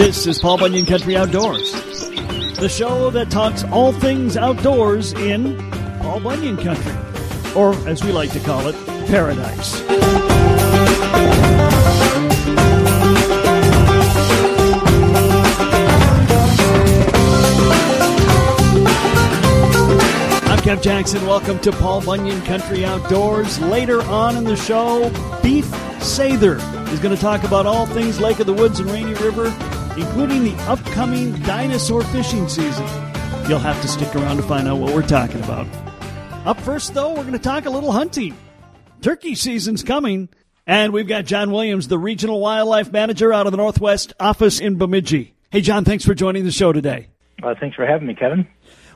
This is Paul Bunyan Country Outdoors, the show that talks all things outdoors in Paul Bunyan Country, or as we like to call it, paradise. I'm Kev Jackson. Welcome to Paul Bunyan Country Outdoors. Later on in the show, Beef Sathre is going to talk about all things Lake of the Woods and Rainy River including the upcoming dinosaur fishing season. You'll have to stick around to find out what we're talking about. Up first, though, we're going to talk a little hunting. Turkey season's coming, and we've got John Williams, the regional wildlife manager out of the Northwest office in Bemidji. Hey, John, thanks for joining the show today. Uh, thanks for having me, Kevin.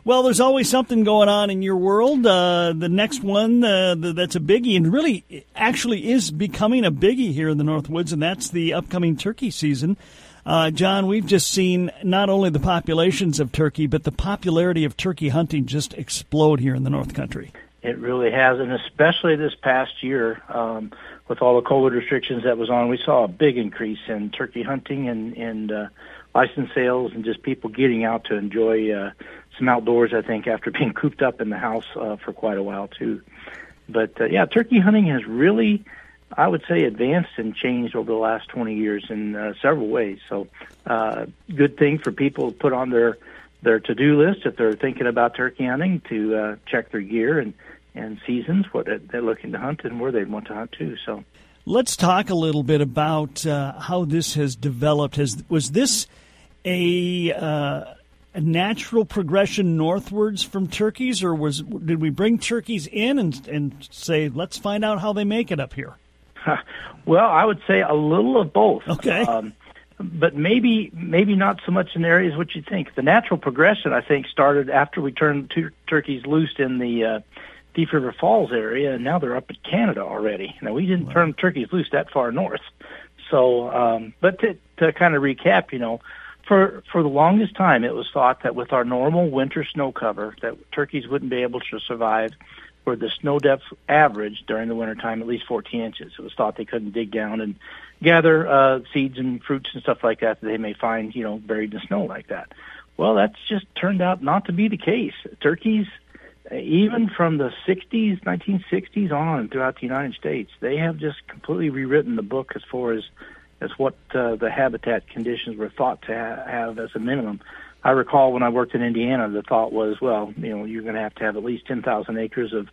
Well, there's always something going on in your world. Uh, the next one uh, that's a biggie, and really actually is becoming a biggie here in the Northwoods, and that's the upcoming turkey season. Uh, John, we've just seen not only the populations of turkey, but the popularity of turkey hunting just explode here in the North Country. It really has, and especially this past year, um, with all the COVID restrictions that was on, we saw a big increase in turkey hunting and, and uh, license sales, and just people getting out to enjoy uh, some outdoors. I think after being cooped up in the house uh, for quite a while too. But uh, yeah, turkey hunting has really I would say advanced and changed over the last 20 years in uh, several ways. So, uh, good thing for people to put on their their to-do list if they're thinking about turkey hunting to uh, check their gear and and seasons, what they're looking to hunt, and where they want to hunt too. So, let's talk a little bit about uh, how this has developed. Has was this a uh, a natural progression northwards from turkeys, or was did we bring turkeys in and and say let's find out how they make it up here? well, I would say a little of both. Okay. Um, but maybe maybe not so much in areas what you think. The natural progression, I think, started after we turned two turkeys loose in the uh, Thief River Falls area, and now they're up in Canada already. Now we didn't wow. turn turkeys loose that far north. So, um, but to, to kind of recap, you know, for for the longest time, it was thought that with our normal winter snow cover, that turkeys wouldn't be able to survive where the snow depth averaged during the wintertime at least 14 inches. It was thought they couldn't dig down and gather uh, seeds and fruits and stuff like that that they may find, you know, buried in snow like that. Well, that's just turned out not to be the case. Turkeys, even from the 60s, 1960s on throughout the United States, they have just completely rewritten the book as far as as what uh, the habitat conditions were thought to ha- have as a minimum. I recall when I worked in Indiana, the thought was, well, you know, you're going to have to have at least 10,000 acres of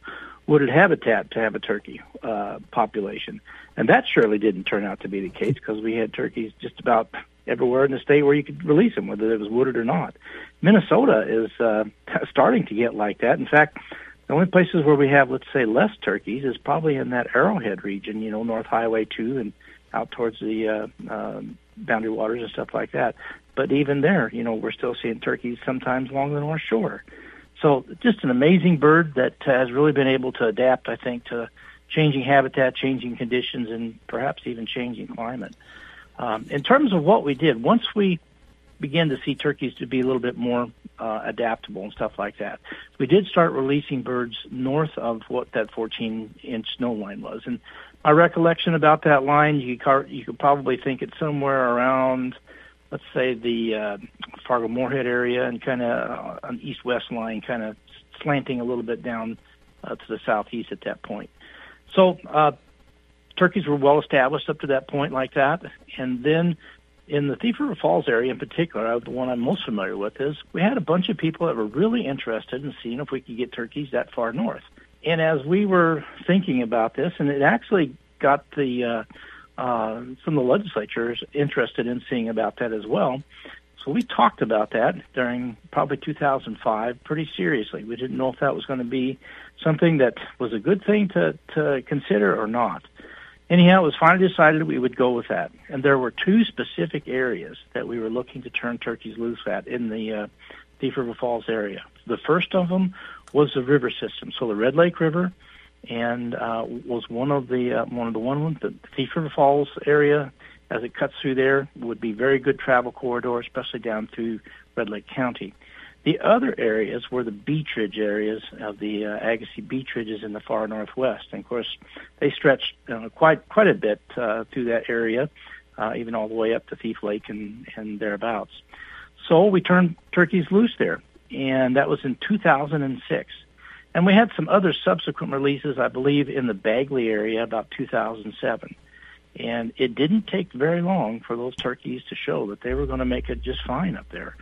wooded habitat to have a turkey uh, population. And that surely didn't turn out to be the case because we had turkeys just about everywhere in the state where you could release them, whether it was wooded or not. Minnesota is uh, starting to get like that. In fact, the only places where we have, let's say, less turkeys is probably in that Arrowhead region, you know, North Highway 2 and out towards the uh, uh, Boundary Waters and stuff like that. But even there, you know, we're still seeing turkeys sometimes along the North Shore. So just an amazing bird that has really been able to adapt, I think, to changing habitat, changing conditions, and perhaps even changing climate. Um, in terms of what we did, once we began to see turkeys to be a little bit more uh, adaptable and stuff like that, we did start releasing birds north of what that 14 inch snow line was. And my recollection about that line, you could, you could probably think it's somewhere around let's say the uh, Fargo Moorhead area and kind of an uh, east-west line, kind of slanting a little bit down uh, to the southeast at that point. So uh, turkeys were well established up to that point, like that, and then in the Thief River Falls area in particular, uh, the one I'm most familiar with is we had a bunch of people that were really interested in seeing if we could get turkeys that far north. And as we were thinking about this, and it actually got the uh, uh, some of the legislatures interested in seeing about that as well. So we talked about that during probably 2005 pretty seriously. We didn't know if that was going to be something that was a good thing to, to consider or not. Anyhow, it was finally decided we would go with that. And there were two specific areas that we were looking to turn turkeys loose at in the uh, Thief River Falls area. The first of them was the river system, so the Red Lake River and uh, was one of the uh, one of the one the Thief River Falls area as it cuts through there would be very good travel corridor, especially down through Red Lake County. The other areas were the beach ridge areas of the uh, Agassiz beach ridges in the far northwest. And of course, they stretch uh, quite quite a bit uh, through that area. uh, even all the way up to Thief Lake and, and thereabouts. So we turned turkeys loose there, and that was in 2006. And we had some other subsequent releases, I believe, in the Bagley area about 2007. And it didn't take very long for those turkeys to show that they were going to make it just fine up there.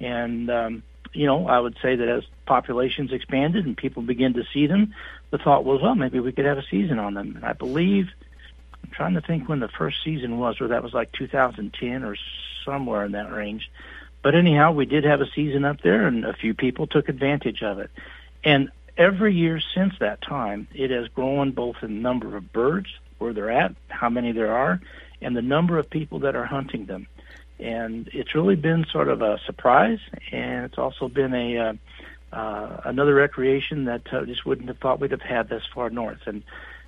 And, um, you know, I would say that as populations expanded and people began to see them, the thought was, well, maybe we could have a season on them. And I believe, I'm trying to think when the first season was, or that was like 2010 or somewhere in that range. But anyhow, we did have a season up there, and a few people took advantage of it. And every year since that time, it has grown both in number of birds, where they're at, how many there are, and the number of people that are hunting them and it's really been sort of a surprise, and it's also been a uh, uh, another recreation that uh, just wouldn't have thought we'd have had this far north. And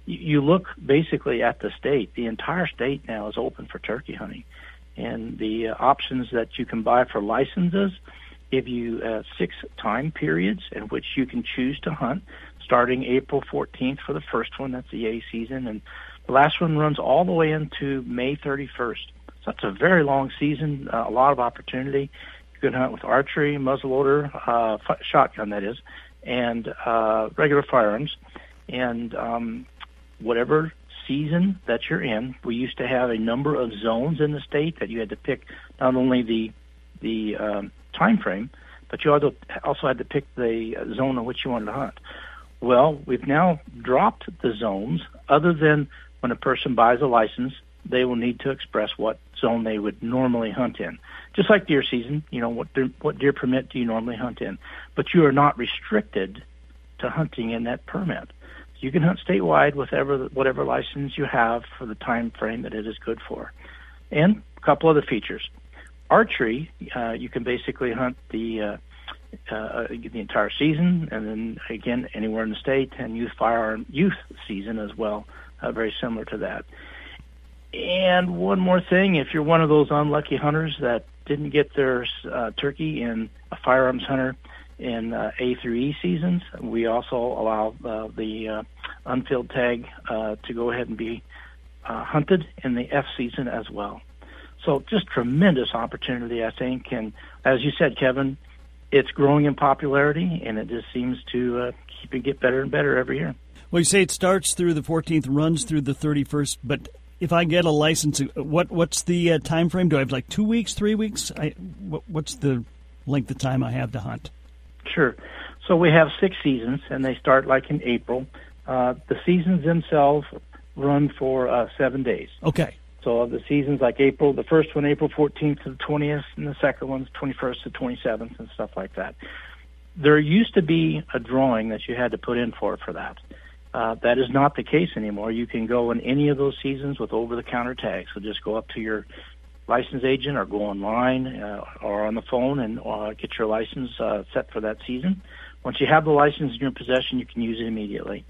you, look basically at the state; the entire state now is open for turkey hunting, and the uh, options that you can buy for licenses give you uh, six time periods in which you can choose to hunt, starting April 14th for the first one. That's the A season, and the last one runs all the way into May 31st. So That's a very long season, uh, a lot of opportunity. You can hunt with archery, muzzleloader, uh, f- shotgun that is, and uh, regular firearms. And um, whatever season that you're in, we used to have a number of zones in the state that you had to pick not only the the um, time frame, but you also had to pick the uh, zone in which you wanted to hunt. Well, we've now dropped the zones, other than when a person buys a license, they will need to express what zone they would normally hunt in. Just like deer season, you know, what deer, what deer permit do you normally hunt in? But you are not restricted to hunting in that permit. You can hunt statewide with whatever, whatever license you have for the time frame that it is good for. And a couple other features. Archery, uh, you can basically hunt the uh, uh, the entire season, and then again anywhere in the state, and youth firearm youth season as well, uh, very similar to that. And one more thing, if you're one of those unlucky hunters that didn't get their uh, turkey in a firearms hunter in uh, A through E seasons, we also allow uh, the uh, unfilled tag uh, to go ahead and be uh, hunted in the F season as well. So just tremendous opportunity, I think. And as you said, Kevin, it's growing in popularity, and it just seems to uh, keep it get better and better every year. Well, you say it starts through the 14th, runs through the 31st, but if I get a license, what what's the uh, time frame? Do I have like two weeks, three weeks? I, what, what's the length of time I have to hunt? Sure. So we have six seasons, and they start like in April. Uh, the seasons themselves run for uh, seven days. Okay. So the seasons like April, the first one April 14th to the 20th, and the second one's 21st to 27th, and stuff like that. There used to be a drawing that you had to put in for for that. Uh, that is not the case anymore. You can go in any of those seasons with over-the-counter tags. So just go up to your license agent or go online uh, or on the phone and uh, get your license uh, set for that season. Once you have the license in your possession, you can use it immediately.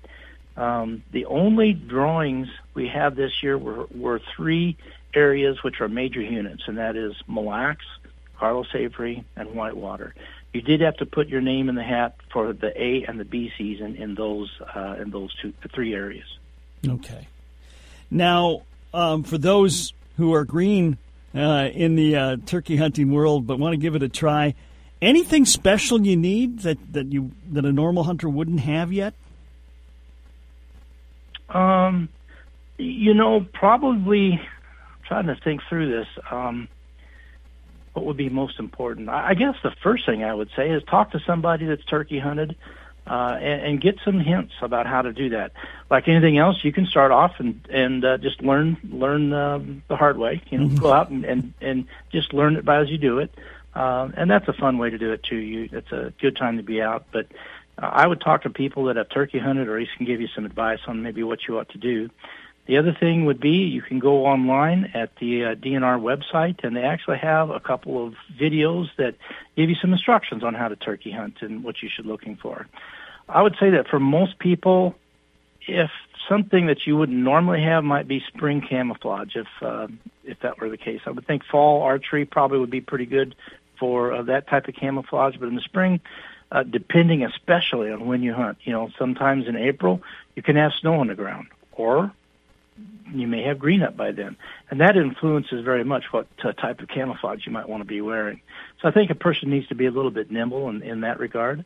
Um, the only drawings we have this year were, were three areas which are major units, and that is Mille Lacs, Carlos Avery, and Whitewater you did have to put your name in the hat for the A and the B season in those uh, in those two three areas. Okay. Now, um, for those who are green uh, in the uh, turkey hunting world but want to give it a try, anything special you need that, that you that a normal hunter wouldn't have yet? Um, you know, probably. I'm trying to think through this. Um, what would be most important? I guess the first thing I would say is talk to somebody that's turkey hunted uh, and, and get some hints about how to do that. Like anything else, you can start off and and uh, just learn learn um, the hard way. You know, mm-hmm. go out and, and and just learn it by as you do it. Uh, and that's a fun way to do it too. You, it's a good time to be out. But uh, I would talk to people that have turkey hunted, or at least can give you some advice on maybe what you ought to do. The other thing would be you can go online at the uh, DNR website, and they actually have a couple of videos that give you some instructions on how to turkey hunt and what you should looking for. I would say that for most people, if something that you wouldn't normally have might be spring camouflage, if uh, if that were the case, I would think fall archery probably would be pretty good for uh, that type of camouflage. But in the spring, uh, depending especially on when you hunt, you know, sometimes in April you can have snow on the ground, or you may have green up by then, and that influences very much what uh, type of camouflage you might want to be wearing. So I think a person needs to be a little bit nimble in, in that regard.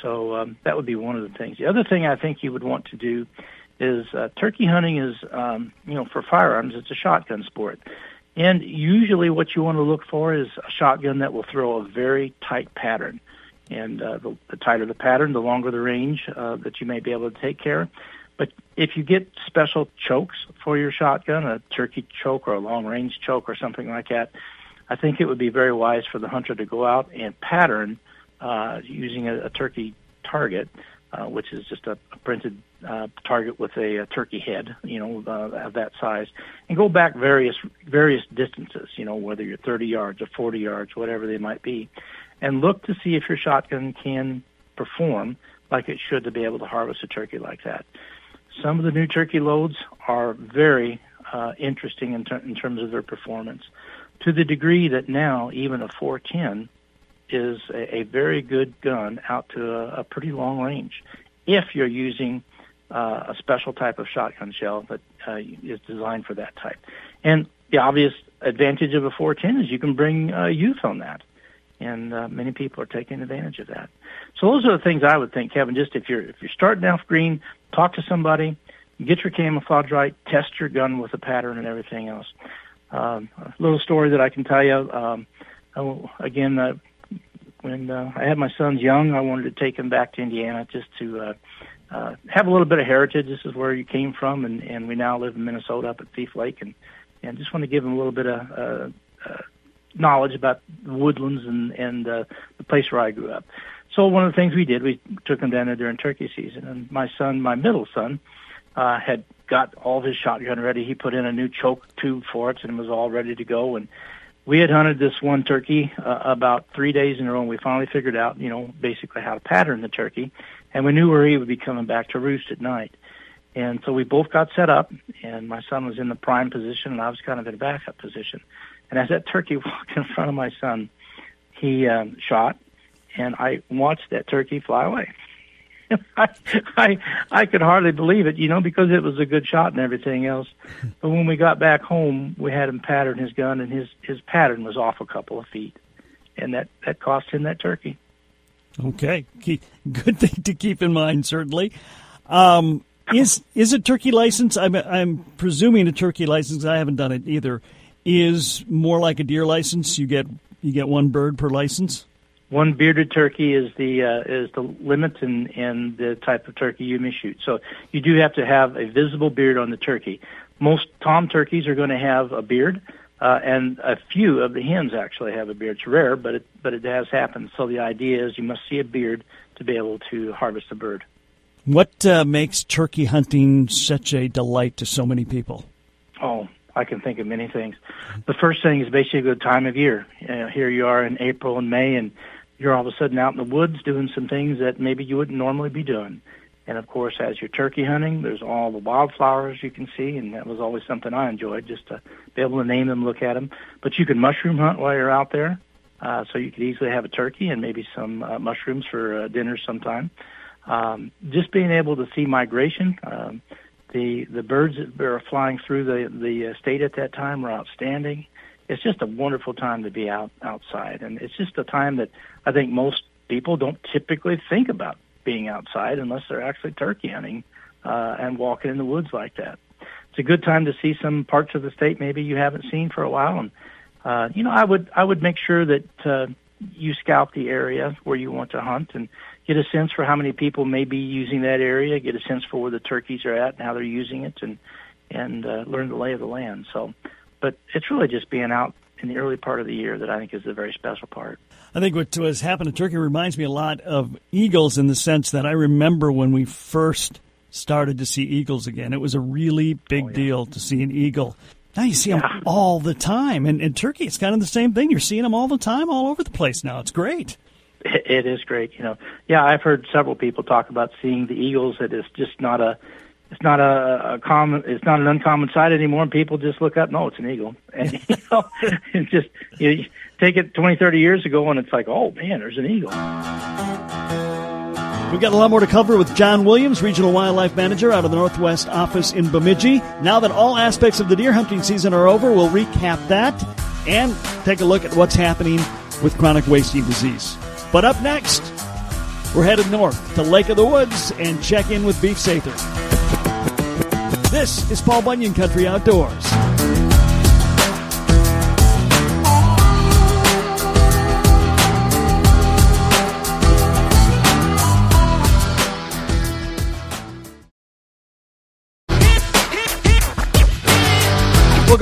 So um, that would be one of the things. The other thing I think you would want to do is uh, turkey hunting is, um, you know, for firearms, it's a shotgun sport. And usually what you want to look for is a shotgun that will throw a very tight pattern. And uh, the, the tighter the pattern, the longer the range uh, that you may be able to take care. But if you get special chokes for your shotgun, a turkey choke or a long range choke or something like that, I think it would be very wise for the hunter to go out and pattern uh, using a, a turkey target, uh, which is just a, a printed uh, target with a, a turkey head, you know, uh, of that size, and go back various various distances, you know, whether you're 30 yards or 40 yards, whatever they might be, and look to see if your shotgun can perform like it should to be able to harvest a turkey like that. Some of the new turkey loads are very uh, interesting in, ter- in terms of their performance, to the degree that now even a 410 is a, a very good gun out to a, a pretty long range if you're using uh, a special type of shotgun shell that uh, is designed for that type. And the obvious advantage of a 410 is you can bring uh, youth on that, and uh, many people are taking advantage of that. So those are the things I would think, Kevin. Just if you're if you're starting off green, talk to somebody, get your camouflage right, test your gun with a pattern and everything else. Um, a little story that I can tell you. Um, oh, again, uh, when uh, I had my sons young, I wanted to take them back to Indiana just to uh, uh, have a little bit of heritage. This is where you came from, and, and we now live in Minnesota up at Thief Lake, and and just want to give them a little bit of uh, uh, knowledge about the woodlands and and uh, the place where I grew up. So one of the things we did, we took them down there during turkey season, and my son, my middle son, uh, had got all of his shotgun ready. He put in a new choke tube for it, and it was all ready to go. And we had hunted this one turkey uh, about three days in a row, and we finally figured out, you know, basically how to pattern the turkey, and we knew where he would be coming back to roost at night. And so we both got set up, and my son was in the prime position, and I was kind of in a backup position. And as that turkey walked in front of my son, he um, shot, and I watched that turkey fly away. I, I I could hardly believe it, you know, because it was a good shot and everything else. But when we got back home, we had him pattern his gun, and his his pattern was off a couple of feet, and that that cost him that turkey. Okay, good thing to keep in mind, certainly. Um, is is a turkey license? I'm I'm presuming a turkey license. I haven't done it either. Is more like a deer license. You get you get one bird per license one bearded turkey is the uh, is the limit in, in the type of turkey you may shoot. So you do have to have a visible beard on the turkey. Most tom turkeys are going to have a beard, uh, and a few of the hens actually have a beard. It's rare, but it but it has happened. So the idea is you must see a beard to be able to harvest a bird. What uh, makes turkey hunting such a delight to so many people? Oh, I can think of many things. The first thing is basically the time of year. Uh, here you are in April and May, and you're all of a sudden out in the woods doing some things that maybe you wouldn't normally be doing. And of course, as you're turkey hunting, there's all the wildflowers you can see, and that was always something I enjoyed, just to be able to name them, look at them. But you can mushroom hunt while you're out there, uh, so you could easily have a turkey and maybe some uh, mushrooms for uh, dinner sometime. Um, just being able to see migration, um, the the birds that are flying through the the uh, state at that time were outstanding. It's just a wonderful time to be out outside, and it's just a time that I think most people don't typically think about being outside unless they're actually turkey hunting uh, and walking in the woods like that. It's a good time to see some parts of the state maybe you haven't seen for a while, and uh, you know I would I would make sure that uh, you scout the area where you want to hunt. And get a sense for how many people may be using that area, get a sense for where the turkeys are at and how they're using it, and and uh, learn the lay of the land. So but it's really just being out in the early part of the year that I think is the very special part. I think what has happened to Turkey reminds me a lot of eagles in the sense that I remember when we first started to see eagles again. It was a really big oh, yeah. deal to see an eagle. Now you see yeah. them all the time. And in Turkey, it's kind of the same thing. You're seeing them all the time, all over the place now. It's great. It is great. You know, yeah, I've heard several people talk about seeing the eagles. That It is just not a it's not a, a common it's not an uncommon sight anymore and people just look up no it's an eagle and you know it's just you take it 20 30 years ago and it's like oh man there's an eagle We've got a lot more to cover with John Williams, Regional Wildlife Manager out of the Northwest office in Bemidji. Now that all aspects of the deer hunting season are over, we'll recap that and take a look at what's happening with chronic wasting disease. But up next, we're headed north to Lake of the Woods and check in with Beef Sathre. This is Paul Bunyan Country Outdoors.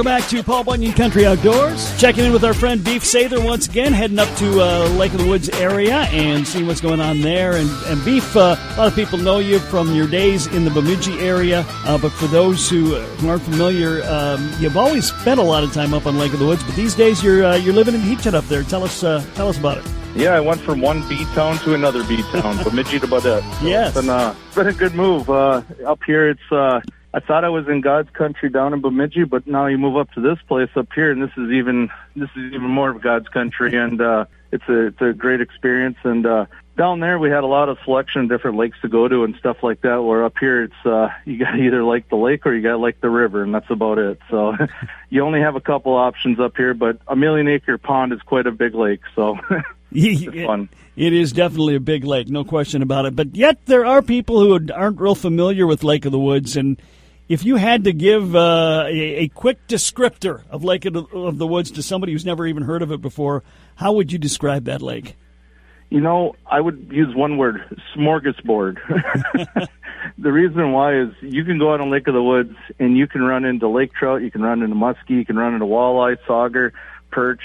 Welcome back to Paul Bunyan Country Outdoors. Checking in with our friend Beef Sathre once again, heading up to uh, Lake of the Woods area and seeing what's going on there. And, and Beef, uh, a lot of people know you from your days in the Bemidji area, uh, but for those who, uh, who aren't familiar, um, you've always spent a lot of time up on Lake of the Woods. But these days, you're uh, you're living in Heapton up there. Tell us uh, tell us about it. Yeah, I went from one B town to another B town, Bemidji to Baudette. So Yes. it's been, uh, it's been a good move. Uh, up here, it's uh, I thought I was in God's country down in Bemidji, but now you move up to this place up here, and this is even this is even more of God's country, and uh, it's a it's a great experience. And uh, down there, we had a lot of selection of different lakes to go to and stuff like that. Where up here, it's uh, you got to either like the lake or you got to like the river, and that's about it. So you only have a couple options up here, but a million acre pond is quite a big lake, so. Fun. It is definitely a big lake, no question about it. But yet, there are people who aren't real familiar with Lake of the Woods. And if you had to give uh, a, a quick descriptor of Lake of the, Woods to somebody who's never even heard of it before, how would you describe that lake? You know, I would use one word: smorgasbord. the reason why is you can go out on Lake of the Woods and you can run into lake trout, you can run into muskie, you can run into walleye, sauger, perch,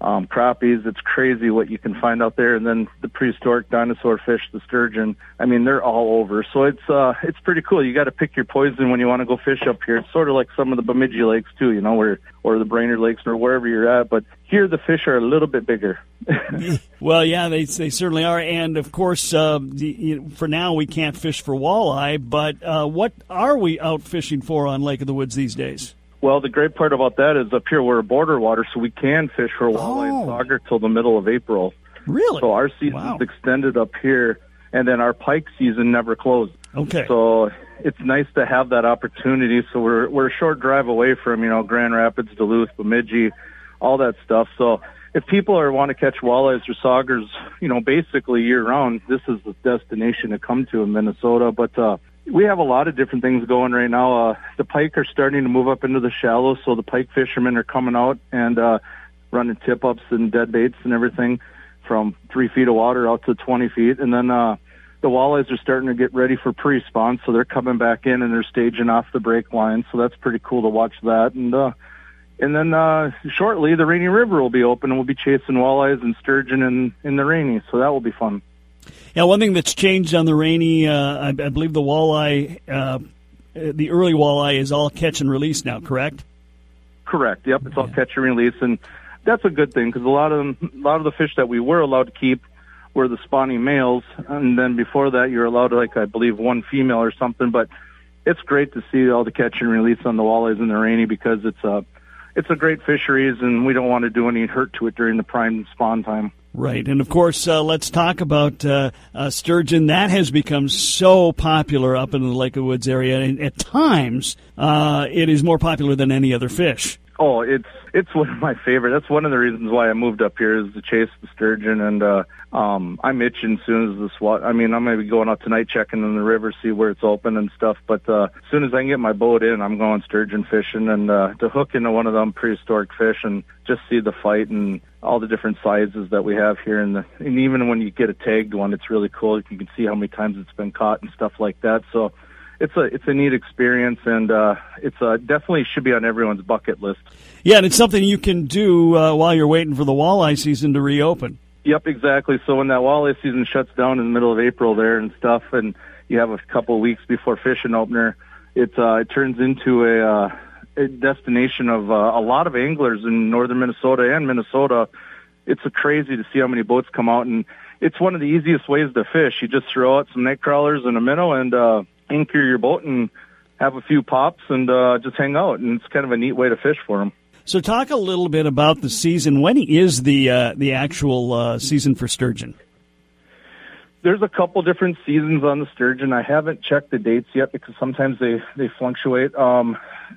um, crappies. It's crazy what you can find out there. And then the prehistoric dinosaur fish, the sturgeon. I mean, they're all over. So it's uh, it's pretty cool. You got to pick your poison when you want to go fish up here. It's sort of like some of the Bemidji lakes too, you know, where or the Brainerd lakes or wherever you're at. But here the fish are a little bit bigger. Well, yeah, they they certainly are, and of course, uh, the, you know, for now we can't fish for walleye. But uh, what are we out fishing for on Lake of the Woods these days? Well, the great part about that is up here we're a border water, so we can fish for walleye Oh. and sauger till the middle of April. Really? So our season's Wow. extended up here, and then our pike season never closed. Okay. So it's nice to have that opportunity. So we're we're a short drive away from you know Grand Rapids, Duluth, Bemidji, all that stuff. So if people are want to catch walleyes or saugers, you know, basically year round, this is the destination to come to in Minnesota. But uh, we have a lot of different things going right now. Uh, the pike are starting to move up into the shallows, so the pike fishermen are coming out and uh, running tip ups and dead baits and everything from three feet of water out to 20 feet. And then uh, the walleyes are starting to get ready for pre-spawn, so they're coming back in and they're staging off the break line. So that's pretty cool to watch that. And uh, and then uh, shortly, the Rainy River will be open, and we'll be chasing walleyes and sturgeon in in the Rainy. So that will be fun. Yeah, one thing that's changed on the rainy, uh, I, I believe the walleye, uh, the early walleye is all catch and release now, correct? Correct. Yep, it's all catch and release, and that's a good thing because a lot of them, a lot of the fish that we were allowed to keep were the spawning males, and then before that, you're allowed like I believe one female or something. But it's great to see all the catch and release on the walleyes in the rainy because it's a it's a great fisheries, and we don't want to do any hurt to it during the prime spawn time. Right, and of course, uh, let's talk about uh, uh, sturgeon. That has become so popular up in the Lake of Woods area, and at times uh, it is more popular than any other fish. Oh, it's it's one of my favorite. That's one of the reasons why I moved up here is to chase the sturgeon, and uh, um, I'm itching as soon as the SWAT. I mean, I'm gonna be going out tonight checking in the river, see where it's open and stuff. But uh, as soon as I can get my boat in, I'm going sturgeon fishing and uh, to hook into one of them prehistoric fish and just see the fight and all the different sizes that we have here. And, the, and even when you get a tagged one, it's really cool. You can see how many times it's been caught and stuff like that. So it's a it's a neat experience, and uh, it's uh, definitely should be on everyone's bucket list. Yeah, and it's something you can do uh, while you're waiting for the walleye season to reopen. Yep, exactly. So when that walleye season shuts down in the middle of April there and stuff, and you have a couple of weeks before fishing opener, it uh, it turns into a, uh, a destination of uh, a lot of anglers in northern Minnesota and Minnesota. It's a crazy to see how many boats come out, and it's one of the easiest ways to fish. You just throw out some night crawlers and a minnow and uh, anchor your boat and have a few pops and uh, just hang out, and it's kind of a neat way to fish for them. So, talk a little bit about the season. When is the uh, the actual uh, season for sturgeon? there's a couple different seasons on the sturgeon. I haven't checked the dates yet because sometimes they they fluctuate. Um,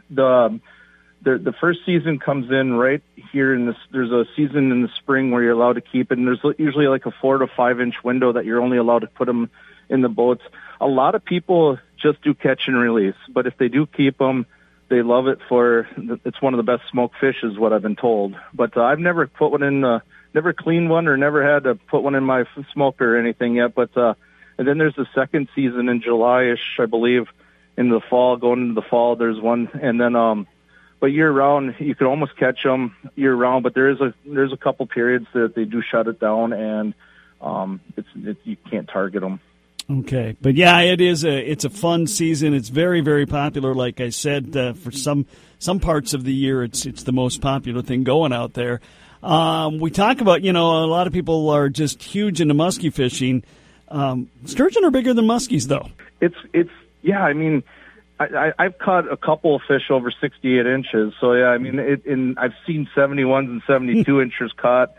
the the the first season comes in right here in this. There's a season in the spring where you're allowed to keep it, and there's usually like a four to five inch window that you're only allowed to put them in the boats. A lot of people just do catch and release, but if they do keep them, they love it for. It's one of the best smoked fish, is what I've been told. But uh, I've never put one in. Uh, never cleaned one or never had to put one in my smoker or anything yet. But uh, and then there's the second season in July-ish, I believe, in the fall. Going into the fall, there's one, and then um, but year round you could almost catch them year round. But there is a there's a couple periods that they do shut it down, and um, it's it, you can't target them. Okay, but yeah, it is a it's a fun season. It's very very popular. Like I said, uh, for some some parts of the year, it's it's the most popular thing going out there. Um, we talk about, you know, a lot of people are just huge into muskie fishing. Um, sturgeon are bigger than muskies, though. It's it's yeah. I mean, I, I, I've caught a couple of fish over 68 inches. So yeah, I mean, it, in I've seen 71s and 72 inches caught.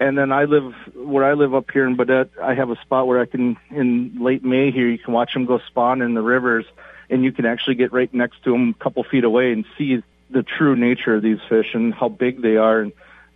And then I live where I live up here in Baudette. I have a spot where I can, in late May here, you can watch them go spawn in the rivers, and you can actually get right next to them, a couple feet away, and see the true nature of these fish and how big they are. And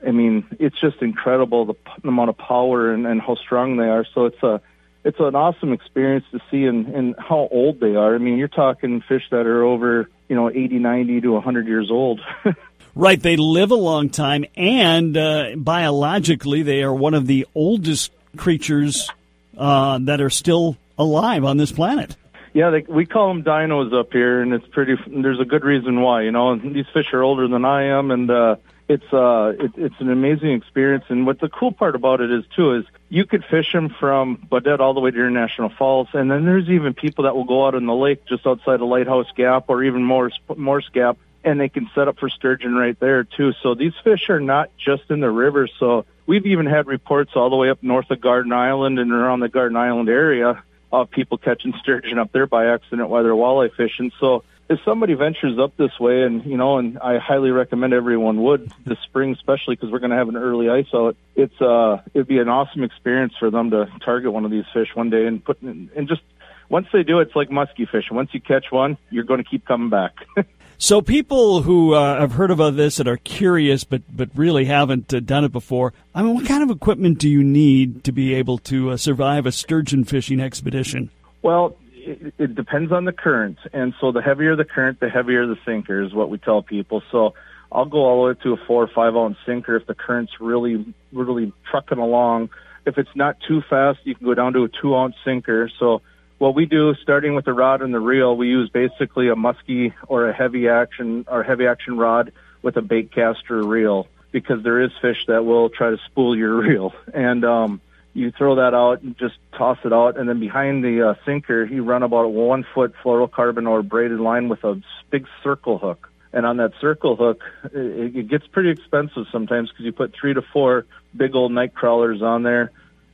I mean, it's just incredible the, the amount of power and, and how strong they are. So it's a it's an awesome experience to see and, and how old they are. I mean, you're talking fish that are over, you know, 80, 90 to 100 years old. right. They live a long time, and uh, biologically, they are one of the oldest creatures uh, that are still alive on this planet. Yeah, they, we call them dinos up here, and it's pretty. There's a good reason why. You know, these fish are older than I am, and uh, it's uh it, it's an amazing experience and what the cool part about it is too is you could fish them from Baudette all the way to International Falls and then there's even people that will go out in the lake just outside of Lighthouse Gap or even Morse Morse Gap and they can set up for sturgeon right there too so these fish are not just in the river so we've even had reports all the way up north of Garden Island and around the Garden Island area of people catching sturgeon up there by accident while they're walleye fishing so if somebody ventures up this way, and you know, and I highly recommend everyone would this spring, especially because we're going to have an early ice out. It's uh, it'd be an awesome experience for them to target one of these fish one day and put and just once they do, it's like musky fishing. Once you catch one, you're going to keep coming back. so people who uh, have heard about this and are curious, but but really haven't uh, done it before, I mean, what kind of equipment do you need to be able to uh, survive a sturgeon fishing expedition? Well, it, it depends on the current, and so the heavier the current, the heavier the sinker is what we tell people. So I'll go all the way to a four or five ounce sinker if the current's really really trucking along. If it's not too fast, you can go down to a two ounce sinker. So what we do, starting with the rod and the reel, we use basically a musky or a heavy action or heavy action rod with a bait caster reel because there is fish that will try to spool your reel. And um, you throw that out and just toss it out, and then behind the uh, sinker, you run about a one foot fluorocarbon or braided line with a big circle hook. And on that circle hook, it, it gets pretty expensive sometimes because you put three to four big old night crawlers on there,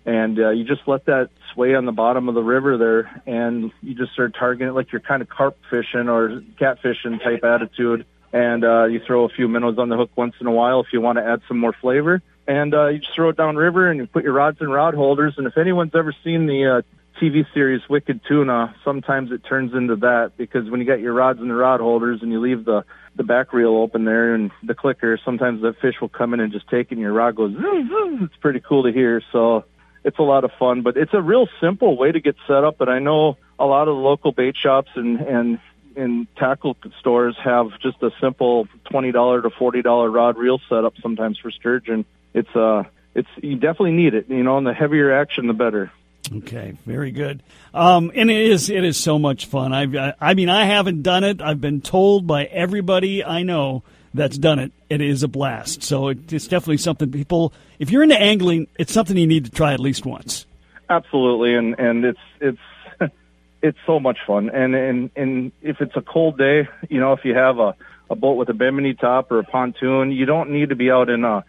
and uh, you just let that sway on the bottom of the river there, and you just start targeting it like you're kind of carp fishing or catfishing type attitude. And uh, you throw a few minnows on the hook once in a while if you want to add some more flavor and uh, you just throw it down river and you put your rods in rod holders. And if anyone's ever seen the uh, TV series Wicked Tuna, sometimes it turns into that because when you got your rods in the rod holders and you leave the the back reel open there and the clicker, sometimes the fish will come in and just take it and your rod goes. Zoom, zoom. It's pretty cool to hear. So it's a lot of fun, but it's a real simple way to get set up. But I know a lot of the local bait shops and and and tackle stores have just a simple twenty dollar to forty dollar rod reel setup sometimes for sturgeon it's uh it's you definitely need it. You know, and the heavier action, the better. Okay, very good. Um, and it is it is so much fun. I I mean, I haven't done it. I've been told by everybody I know that's done it. It is a blast. So it, it's definitely something people. If you're into angling, it's something you need to try at least once. Absolutely, and and it's it's it's so much fun. And and and if it's a cold day, you know, if you have a a boat with a bimini top or a pontoon, you don't need to be out in a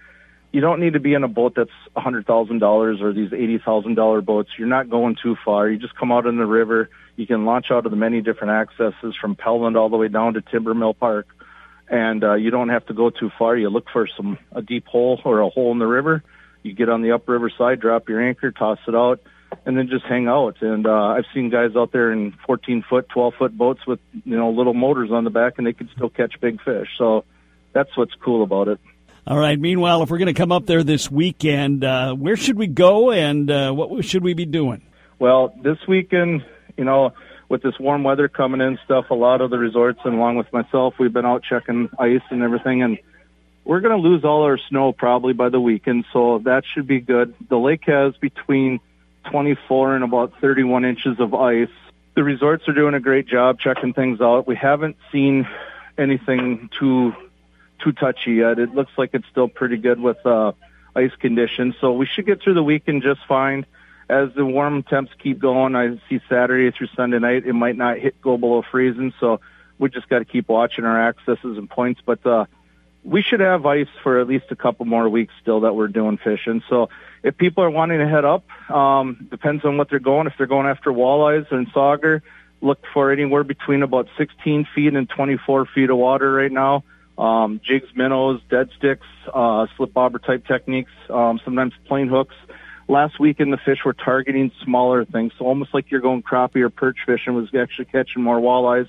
you don't need to be in a boat that's a hundred thousand dollars or these eighty thousand dollar boats. You're not going too far. You just come out in the river. You can launch out of the many different accesses from Pelland all the way down to Timbermill Park, and uh, you don't have to go too far. You look for some a deep hole or a hole in the river. You get on the upriver side, drop your anchor, toss it out. and then just hang out. And uh, I've seen guys out there in 14 foot, 12 foot boats with you know little motors on the back, and they can still catch big fish. So that's what's cool about it. All right. Meanwhile, if we're going to come up there this weekend, uh, where should we go, and uh, what should we be doing? Well, this weekend, you know, with this warm weather coming in, stuff, a lot of the resorts, and along with myself, we've been out checking ice and everything, and we're going to lose all our snow probably by the weekend, so that should be good. The lake has between 24 and about 31 inches of ice. The resorts are doing a great job checking things out. We haven't seen anything too too touchy yet. It looks like it's still pretty good with uh, ice conditions, so we should get through the weekend just fine. As the warm temps keep going, I see Saturday through Sunday night it might not hit go below freezing, so we just got to keep watching our accesses and points. But uh, we should have ice for at least a couple more weeks still that we're doing fishing. So if people are wanting to head up, um, depends on what they're going. If they're going after walleyes and sauger, look for anywhere between about 16 feet and 24 feet of water right now. Um, jigs, minnows, dead sticks, uh, slip bobber type techniques, um, sometimes plain hooks. Last weekend, the fish were targeting smaller things, so almost like you're going crappie or perch fishing was actually catching more walleyes.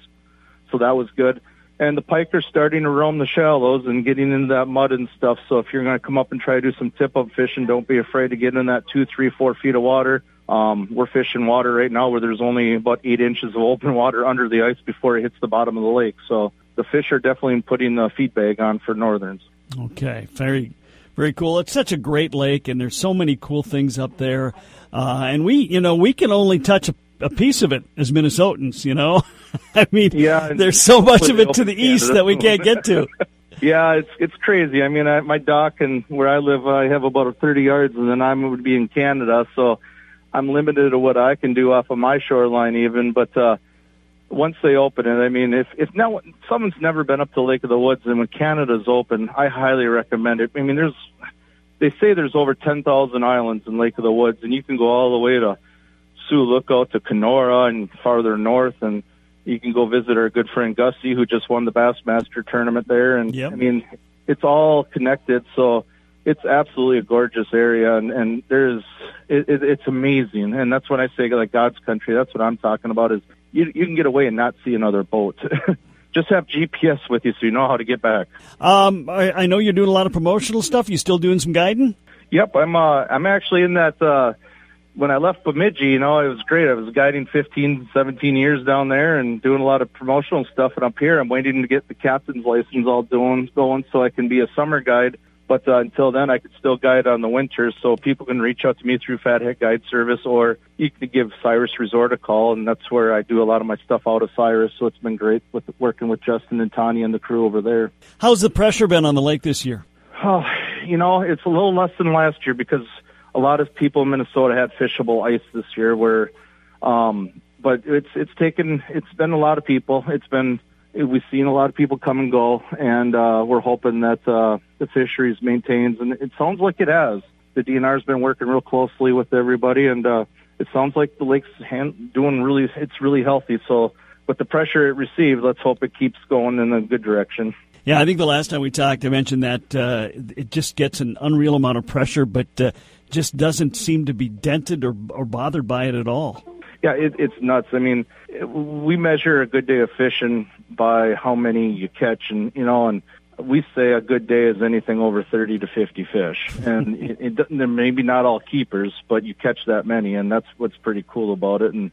So that was good and the pike are starting to roam the shallows and getting into that mud and stuff. So if you're going to come up and try to do some tip up fishing, don't be afraid to get in that two, three, four feet of water. Um, we're fishing water right now where there's only about eight inches of open water under the ice before it hits the bottom of the lake. So the fish are definitely putting the feed bag on for northerns. Okay, very, very cool. It's such a great lake, and there's so many cool things up there. Uh, and we, you know, we can only touch a, a piece of it as Minnesotans. You know. I mean, yeah, there's so much of it to the east that we can't get to. yeah, it's it's crazy. I mean, I, my dock and where I live, I have about 30 yards, and then I would be in Canada, so I'm limited to what I can do off of my shoreline, even. But uh, once they open it, I mean, if if now someone's never been up to Lake of the Woods, and when Canada's open, I highly recommend it. I mean, there's they say there's over 10,000 islands in Lake of the Woods, and you can go all the way to Sioux Lookout to Kenora and farther north, and you can go visit our good friend Gussie, who just won the Bassmaster tournament there. And yep. I mean, it's all connected. So it's absolutely a gorgeous area, and and there's it, it, it's amazing. And that's when I say like God's country. That's what I'm talking about. Is you you can get away and not see another boat. just have GPS with you so you know how to get back. Um, I, I know you're doing a lot of promotional stuff. You still doing some guiding? Yep, I'm. Uh, I'm actually in that. Uh, when I left Bemidji, you know, it was great. I was guiding 15, 17 years down there and doing a lot of promotional stuff. And up here, I'm waiting to get the captain's license all doing going so I can be a summer guide. But uh, until then, I could still guide on the winters. So people can reach out to me through Fathead Guide Service, or you can give Cyrus Resort a call, and that's where I do a lot of my stuff out of Cyrus. So it's been great with working with Justin and Tanya and the crew over there. How's the pressure been on the lake this year? Oh, you know, it's a little less than last year because a lot of people in Minnesota had fishable ice this year. Where, um, but it's it's taken it's been a lot of people. It's been we've seen a lot of people come and go, and uh, we're hoping that uh, the fisheries maintains. And it sounds like it has. The DNR has been working real closely with everybody, and uh, it sounds like the lake's hand, doing really. It's really healthy. So, with the pressure it received, let's hope it keeps going in a good direction. Yeah, I think the last time we talked, I mentioned that uh, it just gets an unreal amount of pressure, but uh, just doesn't seem to be dented or, or bothered by it at all. Yeah, it, it's nuts. I mean, we measure a good day of fishing by how many you catch, and you know, and we say a good day is anything over 30 to 50 fish. And it, it doesn't, they're maybe not all keepers, but you catch that many, and that's what's pretty cool about it. And,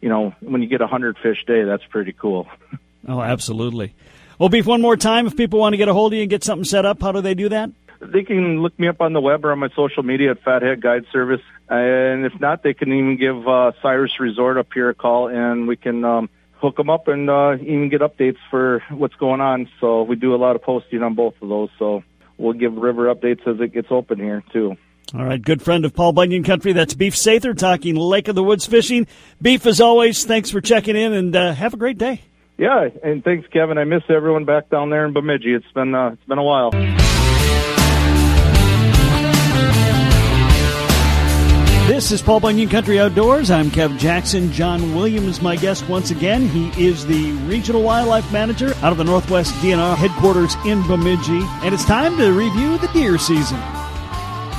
you know, when you get a 100 fish day, that's pretty cool. Oh, absolutely. Well, Beef, one more time, if people want to get a hold of you and get something set up, how do they do that? they can look me up on the web or on my social media at Fathead Guide Service. And if not, they can even give uh, Cyrus Resort up here a call, and we can um, hook them up and uh, even get updates for what's going on. So we do a lot of posting on both of those. So we'll give river updates as it gets open here too. All right, good friend of Paul Bunyan Country. That's Beef Sathre talking Lake of the Woods fishing. Beef, as always, thanks for checking in and uh, have a great day. Yeah, and thanks, Kevin. I miss everyone back down there in Bemidji. It's been uh, it's been a while. This is Paul Bunyan Country Outdoors. I'm Kev Jackson. John Williams, my guest once again. He is the Regional Wildlife Manager out of the Northwest DNR headquarters in Bemidji. And it's time to review the deer season.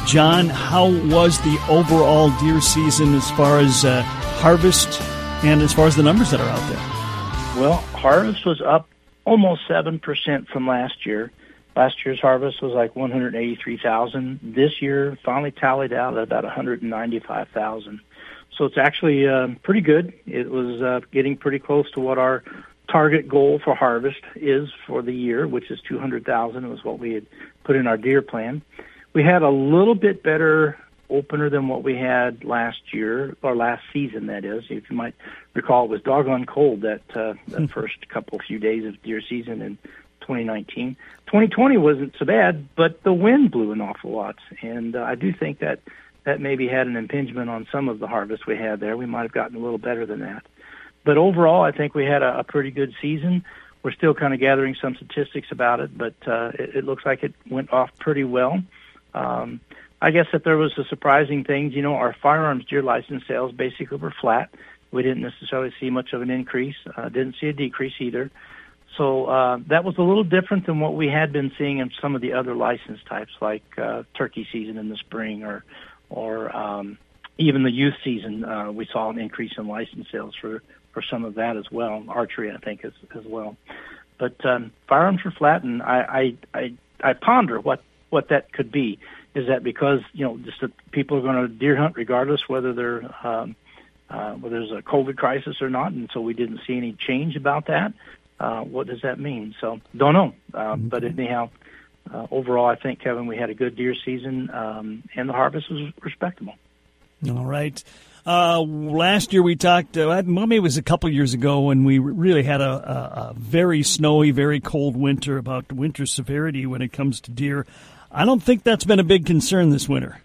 John, how was the overall deer season as far as uh, harvest and as far as the numbers that are out there? Well, harvest was up almost 7% from last year. Last year's harvest was like 183,000. This year finally tallied out at about 195,000. So it's actually uh, pretty good. It was uh, getting pretty close to what our target goal for harvest is for the year, which is 200,000 was what we had put in our deer plan. We had a little bit better opener than what we had last year or last season. That is, if you might recall, it was doggone cold that uh, hmm. first couple few days of deer season in 2019. 2020 wasn't so bad, but the wind blew an awful lot, and uh, I do think that that maybe had an impingement on some of the harvest we had there. We might have gotten a little better than that. But overall, I think we had a, a pretty good season. We're still kind of gathering some statistics about it, but uh, it, it looks like it went off pretty well. Um, I guess if there was a surprising things, you know, our firearms deer license sales basically were flat. We didn't necessarily see much of an increase. Uh, didn't see a decrease either. So uh, that was a little different than what we had been seeing in some of the other license types, like uh, turkey season in the spring or or um, even the youth season. Uh, we saw an increase in license sales for for some of that as well. Archery, I think, as as well. But um, firearms were flat, and I, I I I ponder what what that could be. Is that because you know just that people are going to deer hunt regardless whether they're um, uh, whether there's a COVID crisis or not, and so we didn't see any change about that. Uh, what does that mean? So don't know. Uh, mm-hmm. But anyhow, uh, overall, I think Kevin, we had a good deer season, um, and the harvest was respectable. All right. Uh, last year we talked, uh, maybe it was a couple years ago when we really had a, a, a, very snowy, very cold winter about winter severity when it comes to deer. I don't think that's been a big concern this winter.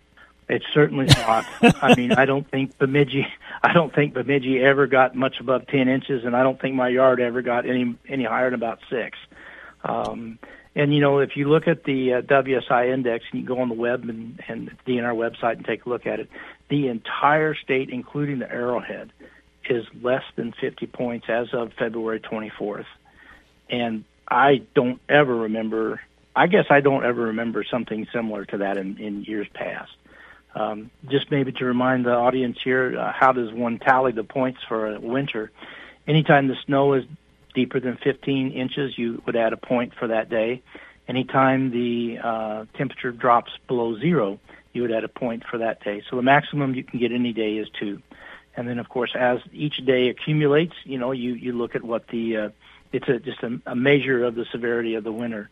It's certainly not. I mean, I don't think Bemidji, I don't think Bemidji ever got much above 10 inches, and I don't think my yard ever got any, any higher than about six. Um, and you know, if you look at the uh, WSI index and you go on the web and, and the DNR website and take a look at it, the entire state, including the Arrowhead, is less than 50 points as of February 24th. And I don't ever remember. I guess I don't ever remember something similar to that in, in years past. Um, just maybe to remind the audience here, uh, how does one tally the points for a winter? Anytime the snow is deeper than 15 inches, you would add a point for that day. Anytime the uh, temperature drops below zero, you would add a point for that day. So the maximum you can get any day is two. And then, of course, as each day accumulates, you know, you, you look at what the, uh, it's a, just a, a measure of the severity of the winter.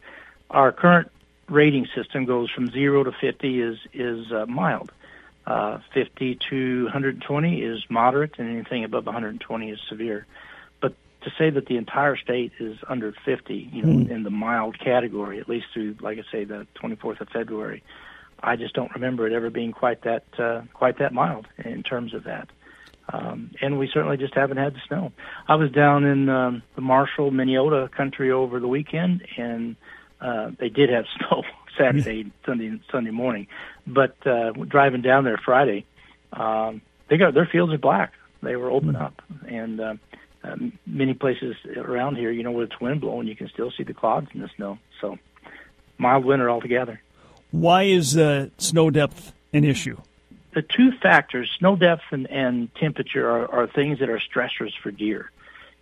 Our current rating system goes from zero to 50 is, is uh, mild. Uh, 50 to 120 is moderate, and anything above 120 is severe But to say that the entire state is under 50, you know, mm. in the mild category, at least through, like I say, the 24th of February, I just don't remember it ever being quite that uh, quite that mild in terms of that. Um, and we certainly just haven't had the snow. I was down in um, the Marshall, Minneota country over the weekend, and uh, they did have snow Saturday, Sunday, Sunday morning. But uh, driving down there Friday, um, they got their fields are black. They were open mm. up, and uh, um, many places around here, you know, where it's wind blowing, you can still see the clouds in the snow. So mild winter altogether. Why is uh, snow depth an issue? The two factors, snow depth and, and temperature, are, are things that are stressors for deer.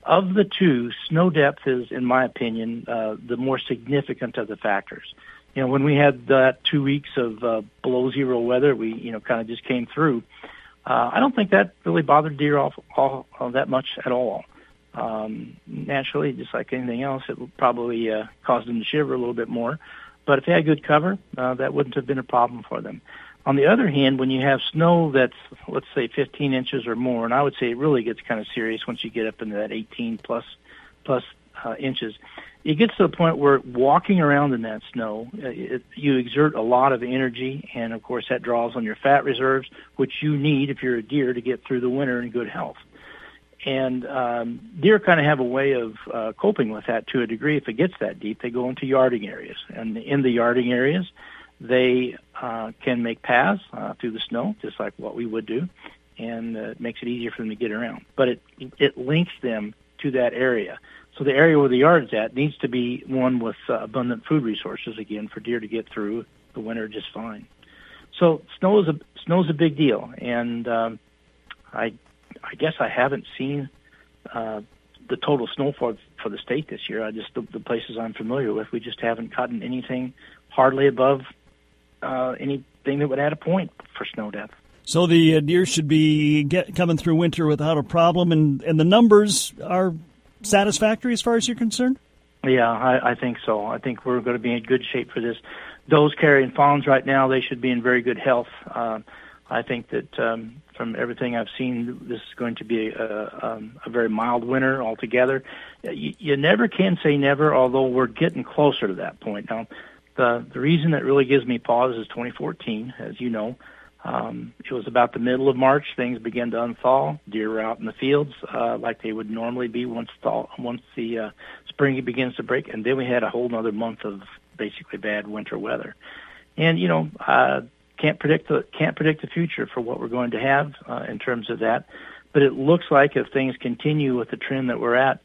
Of the two, snow depth is, in my opinion, uh, the more significant of the factors. You know, when we had that two weeks of uh, below zero weather, we, you know, kind of just came through. Uh, I don't think that really bothered deer all, all, all that much at all um, naturally, just like anything else, it probably uh, cause them to shiver a little bit more. But if they had good cover, uh, that wouldn't have been a problem for them. On the other hand, when you have snow that's, let's say, 15 inches or more, and I would say it really gets kind of serious once you get up into that 18 plus, plus uh, inches, it gets to the point where walking around in that snow, uh, it, you exert a lot of energy, and of course that draws on your fat reserves, which you need if you're a deer to get through the winter in good health. And um, deer kind of have a way of uh, coping with that to a degree. If it gets that deep, they go into yarding areas, and in the yarding areas, they uh, can make paths uh, through the snow, just like what we would do, and uh, it makes it easier for them to get around. But it it links them to that area. So the area where the yard's at needs to be one with uh, abundant food resources again for deer to get through the winter just fine. So snow is a snow is a big deal, and um, I I guess I haven't seen uh, the total snowfall for the state this year. I just the, the places I'm familiar with, we just haven't gotten anything hardly above uh, anything that would add a point for snow depth. So the uh, deer should be get, coming through winter without a problem, and, and the numbers are satisfactory as far as you're concerned. Yeah, I, I think so. I think we're going to be in good shape for this. Those carrying fawns right now, they should be in very good health. Uh, I think that um, from everything I've seen, this is going to be a, um, a very mild winter altogether. You, you never can say never, although we're getting closer to that point now. The the reason that really gives me pause is 2014, as you know. Um, it was about the middle of March. Things began to unthaw. Deer were out in the fields uh, like they would normally be once thaw, once the uh, spring begins to break, and then we had a whole another month of basically bad winter weather. And you know, uh, can't predict the can't predict the future for what we're going to have uh, in terms of that. But it looks like if things continue with the trend that we're at,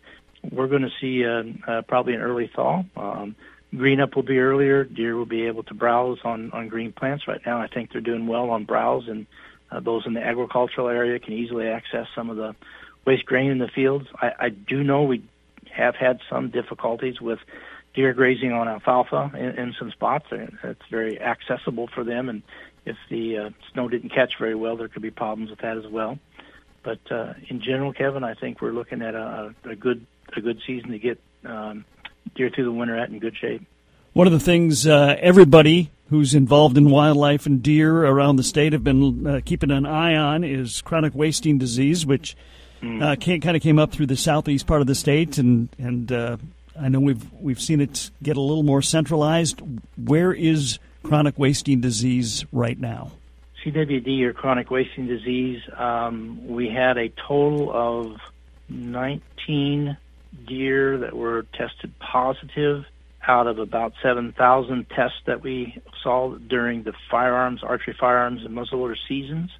we're going to see uh, uh, probably an early thaw. Um, green up will be earlier. Deer will be able to browse on on green plants. Right now, I think they're doing well on browse, and uh, those in the agricultural area can easily access some of the waste grain in the fields. I, I do know we have had some difficulties with deer grazing on alfalfa in, in some spots. It's very accessible for them, and if the uh, snow didn't catch very well, there could be problems with that as well. But uh, in general, Kevin, I think we're looking at a, a good a good season to get um, deer through the winter at in good shape. One of the things uh, everybody who's involved in wildlife and deer around the state have been uh, keeping an eye on is chronic wasting disease, which mm. uh, kind of came up through the southeast part of the state, and and uh, I know we've we've seen it get a little more centralized. Where is chronic wasting disease right now? CWD or chronic wasting disease. Um, we had a total of 19 deer that were tested positive out of about 7,000 tests that we saw during the firearms, archery firearms, and muzzleloader seasons.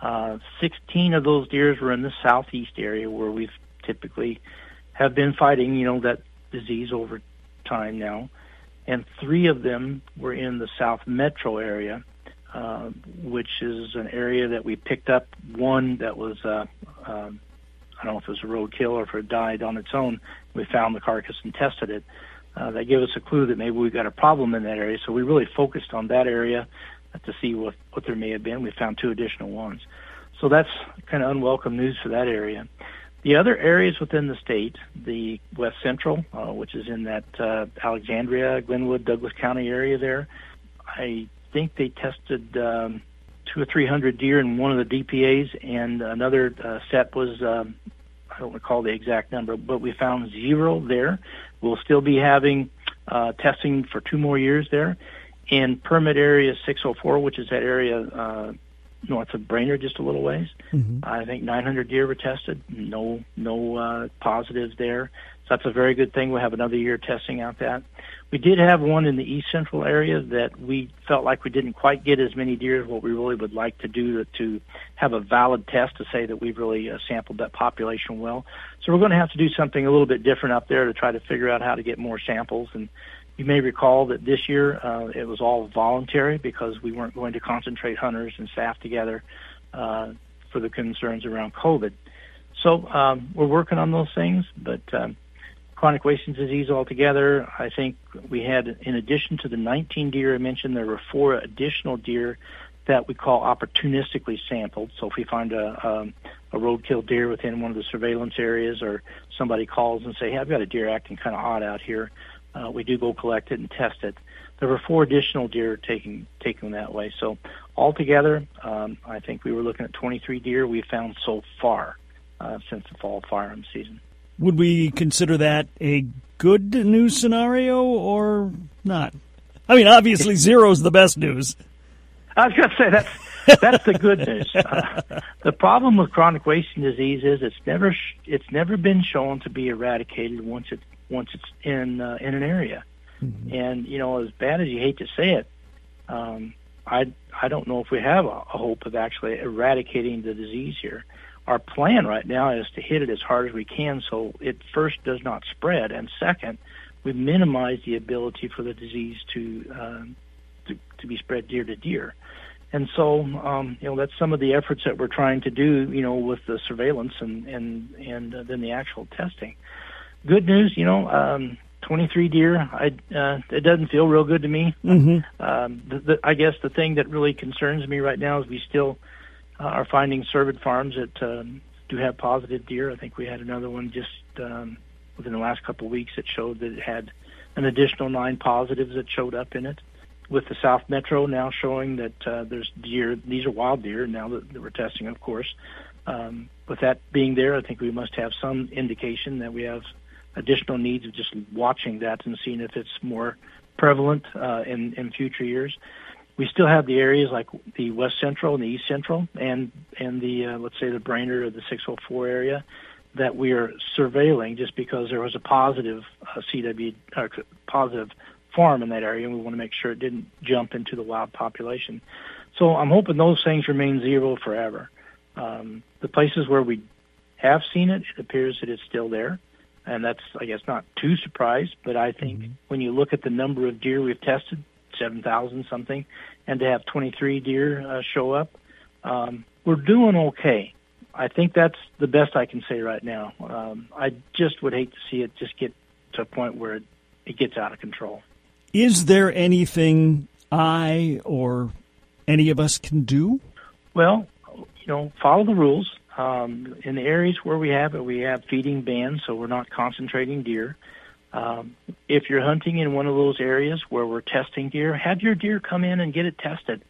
Uh, 16 of those deers were in the southeast area where we've typically have been fighting, you know, that disease over time now. And three of them were in the south metro area, uh, which is an area that we picked up one that was uh, um, I don't know if it was a roadkill or if it died on its own. We found the carcass and tested it. Uh, that gave us a clue that maybe we got a problem in that area. So we really focused on that area to see what, what there may have been. We found two additional ones. So that's kind of unwelcome news for that area. The other areas within the state, the West Central, uh, which is in that uh, Alexandria, Glenwood, Douglas County area there, I think they tested um, two or three hundred deer in one of the DPAs, and another uh, set was um, I don't recall the exact number, but we found zero there. We'll still be having uh, testing for two more years there. In permit area 604, which is that area uh, north of Brainerd, just a little ways, mm-hmm. I think 900 deer were tested. No, no uh, positives there. So that's a very good thing. We'll have another year testing out that. We did have one in the east central area that we felt like we didn't quite get as many deer as what we really would like to do to, to have a valid test to say that we've really uh, sampled that population well. So we're going to have to do something a little bit different up there to try to figure out how to get more samples. And you may recall that this year uh, it was all voluntary because we weren't going to concentrate hunters and staff together uh, for the concerns around COVID. So um, we're working on those things, but um, chronic wasting disease altogether. I think we had, in addition to the 19 deer I mentioned, there were four additional deer that we call opportunistically sampled. So if we find a, um, a roadkill deer within one of the surveillance areas, or somebody calls and say, "Hey, I've got a deer acting kind of odd out here," uh, we do go collect it and test it. There were four additional deer taken taken that way. So altogether, um, I think we were looking at 23 deer we found so far uh, since the fall firearm season. Would we consider that a good news scenario or not? I mean, obviously, zero is the best news. I was going to say that's that's the good news. Uh, the problem with chronic wasting disease is it's never it's never been shown to be eradicated once it once it's in uh, in an area. Mm-hmm. And you know, as bad as you hate to say it, um, I I don't know if we have a, a hope of actually eradicating the disease here our plan right now is to hit it as hard as we can so it first does not spread, and second, we minimize the ability for the disease to, uh, to, to be spread deer to deer. and so um, you know that's some of the efforts that we're trying to do. You know, with the surveillance and and and uh, then the actual testing. Good news, you know, um, 23 deer. I uh, it doesn't feel real good to me. Mm-hmm. Um, the, the, I guess the thing that really concerns me right now is we still uh, are finding cervid farms that um, do have positive deer. I think we had another one just um, within the last couple of weeks that showed that it had an additional nine positives that showed up in it. With the South Metro now showing that uh, there's deer, these are wild deer now that, that we're testing, of course. Um, with that being there, I think we must have some indication that we have additional needs of just watching that and seeing if it's more prevalent uh, in, in future years. We still have the areas like the West Central and the East Central, and and the uh, let's say the Brainerd or the 604 area that we are surveilling just because there was a positive uh, CW uh, positive farm in that area, and we want to make sure it didn't jump into the wild population. So I'm hoping those things remain zero forever. Um, the places where we have seen it, it appears that it's still there, and that's I guess not too surprised. But I think mm-hmm. when you look at the number of deer we've tested, seven thousand something, and to have 23 deer uh, show up, um, we're doing okay. I think that's the best I can say right now. Um, I just would hate to see it just get to a point where it, it gets out of control. Is there anything I or any of us can do? Well, you know, follow the rules. Um, in the areas where we have it, we have feeding bans, so we're not concentrating deer. Um, if you're hunting in one of those areas where we're testing deer, have your deer come in and get it tested.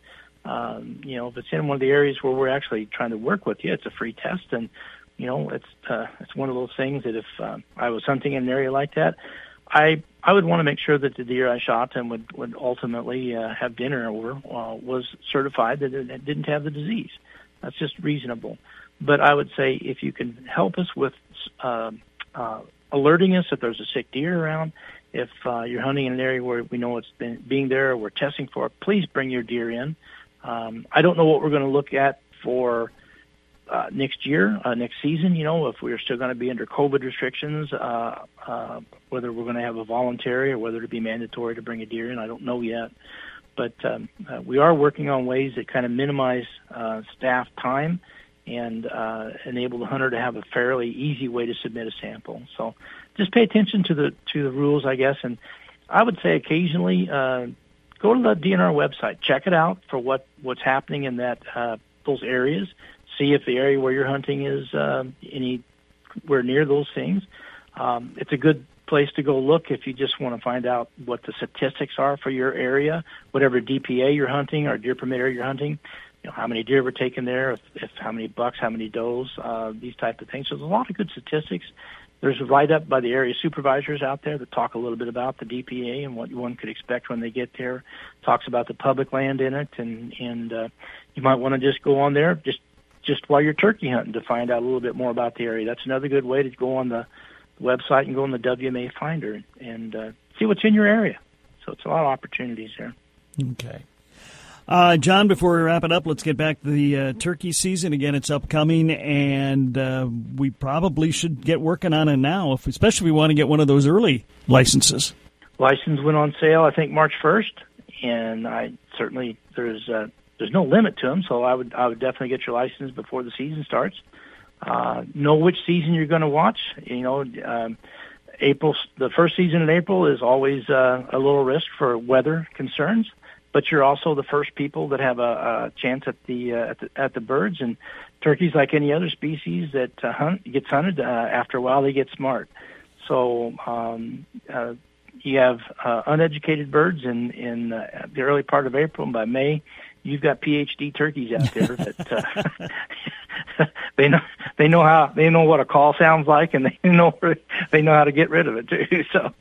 Um, you know, if it's in one of the areas where we're actually trying to work with you, it's a free test, and you know, it's uh, it's one of those things that if uh, I was hunting in an area like that, I I would want to make sure that the deer I shot and would would ultimately uh, have dinner over uh, was certified that it didn't have the disease. That's just reasonable. But I would say if you can help us with uh, uh, alerting us if there's a sick deer around, if uh, you're hunting in an area where we know it's been being there, or we're testing for it, please bring your deer in. Um, I don't know what we're going to look at for uh, next year, uh, next season. You know, if we're still going to be under COVID restrictions, uh, uh, whether we're going to have a voluntary or whether it be mandatory to bring a deer in, I don't know yet. But um, uh, we are working on ways that kind of minimize uh, staff time and uh, enable the hunter to have a fairly easy way to submit a sample. So just pay attention to the to the rules, I guess, and I would say occasionally uh, go to the DNR website, check it out for what what's happening in that uh, those areas. See if the area where you're hunting is uh, anywhere near those things. Um, it's a good place to go look if you just want to find out what the statistics are for your area, whatever DPA you're hunting or deer permit area you're hunting. You know, how many deer were taken there, if, if how many bucks, how many does, uh, these type of things. So there's a lot of good statistics. There's a write-up by the area supervisors out there that talk a little bit about the DPA and what one could expect when they get there. Talks about the public land in it, and and uh, you might want to just go on there just just while you're turkey hunting to find out a little bit more about the area. That's another good way to go on the website and go on the WMA Finder and uh, see what's in your area. So it's a lot of opportunities there. Okay. Uh, John, before we wrap it up, let's get back to the uh, turkey season. Again, it's upcoming, and uh, we probably should get working on it now, if, especially if we want to get one of those early licenses. License went on sale, I think, March 1st, and I certainly there's uh, there's no limit to them, so I would I would definitely get your license before the season starts. Uh, know which season you're going to watch. You know, um, April the first season in April is always uh, a little risk for weather concerns but you're also the first people that have a, a chance at the, uh, at the at the birds. And turkeys like any other species that uh, hunt gets hunted uh, after a while they get smart. So um, uh, you have uh, uneducated birds in in uh, the early part of April. And by May you've got PhD turkeys out there that uh, they know they know how they know what a call sounds like and they know they know how to get rid of it too. So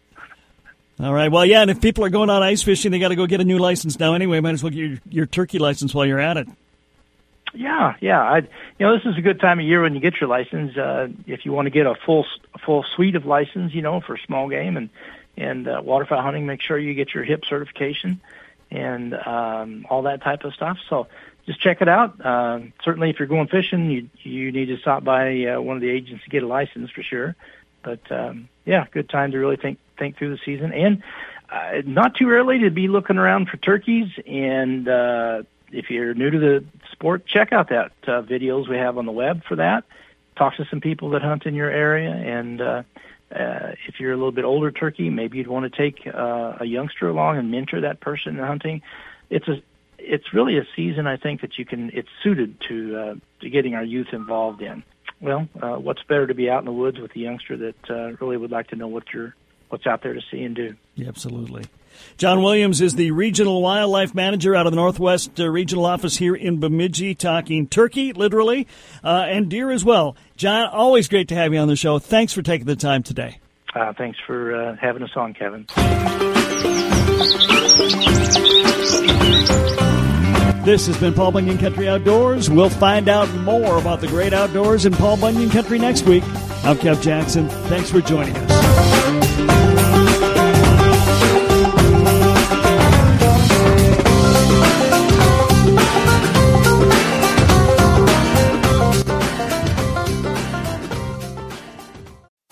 all right. Well, yeah, and if people are going out ice fishing, they got to go get a new license now anyway. Might as well get your, your turkey license while you're at it. Yeah, yeah. I, you know, this is a good time of year when you get your license. Uh, if you want to get a full full suite of license, you know, for small game and and uh, waterfowl hunting, make sure you get your HIP certification and um, all that type of stuff. So just check it out. Uh, certainly, if you're going fishing, you you need to stop by uh, one of the agents to get a license for sure. But um, yeah, good time to really think think through the season, and uh, not too early to be looking around for turkeys and uh, if you're new to the sport, check out that uh, videos we have on the web for that. Talk to some people that hunt in your area, and uh, uh, if you're a little bit older turkey, maybe you'd want to take uh, a youngster along and mentor that person in hunting. It's a it's really a season I think that you can it's suited to uh, to getting our youth involved in. Well, uh, what's better to be out in the woods with a youngster that uh, really would like to know what you're what's out there to see and do. Yeah, absolutely. John Williams is the regional wildlife manager out of the Northwest uh, Regional Office here in Bemidji, talking turkey, literally, uh, and deer as well. John, always great to have you on the show. Thanks for taking the time today. Uh, thanks for uh, having us on, Kevin. This has been Paul Bunyan Country Outdoors. We'll find out more about the great outdoors in Paul Bunyan Country next week. I'm Kev Jackson. Thanks for joining us.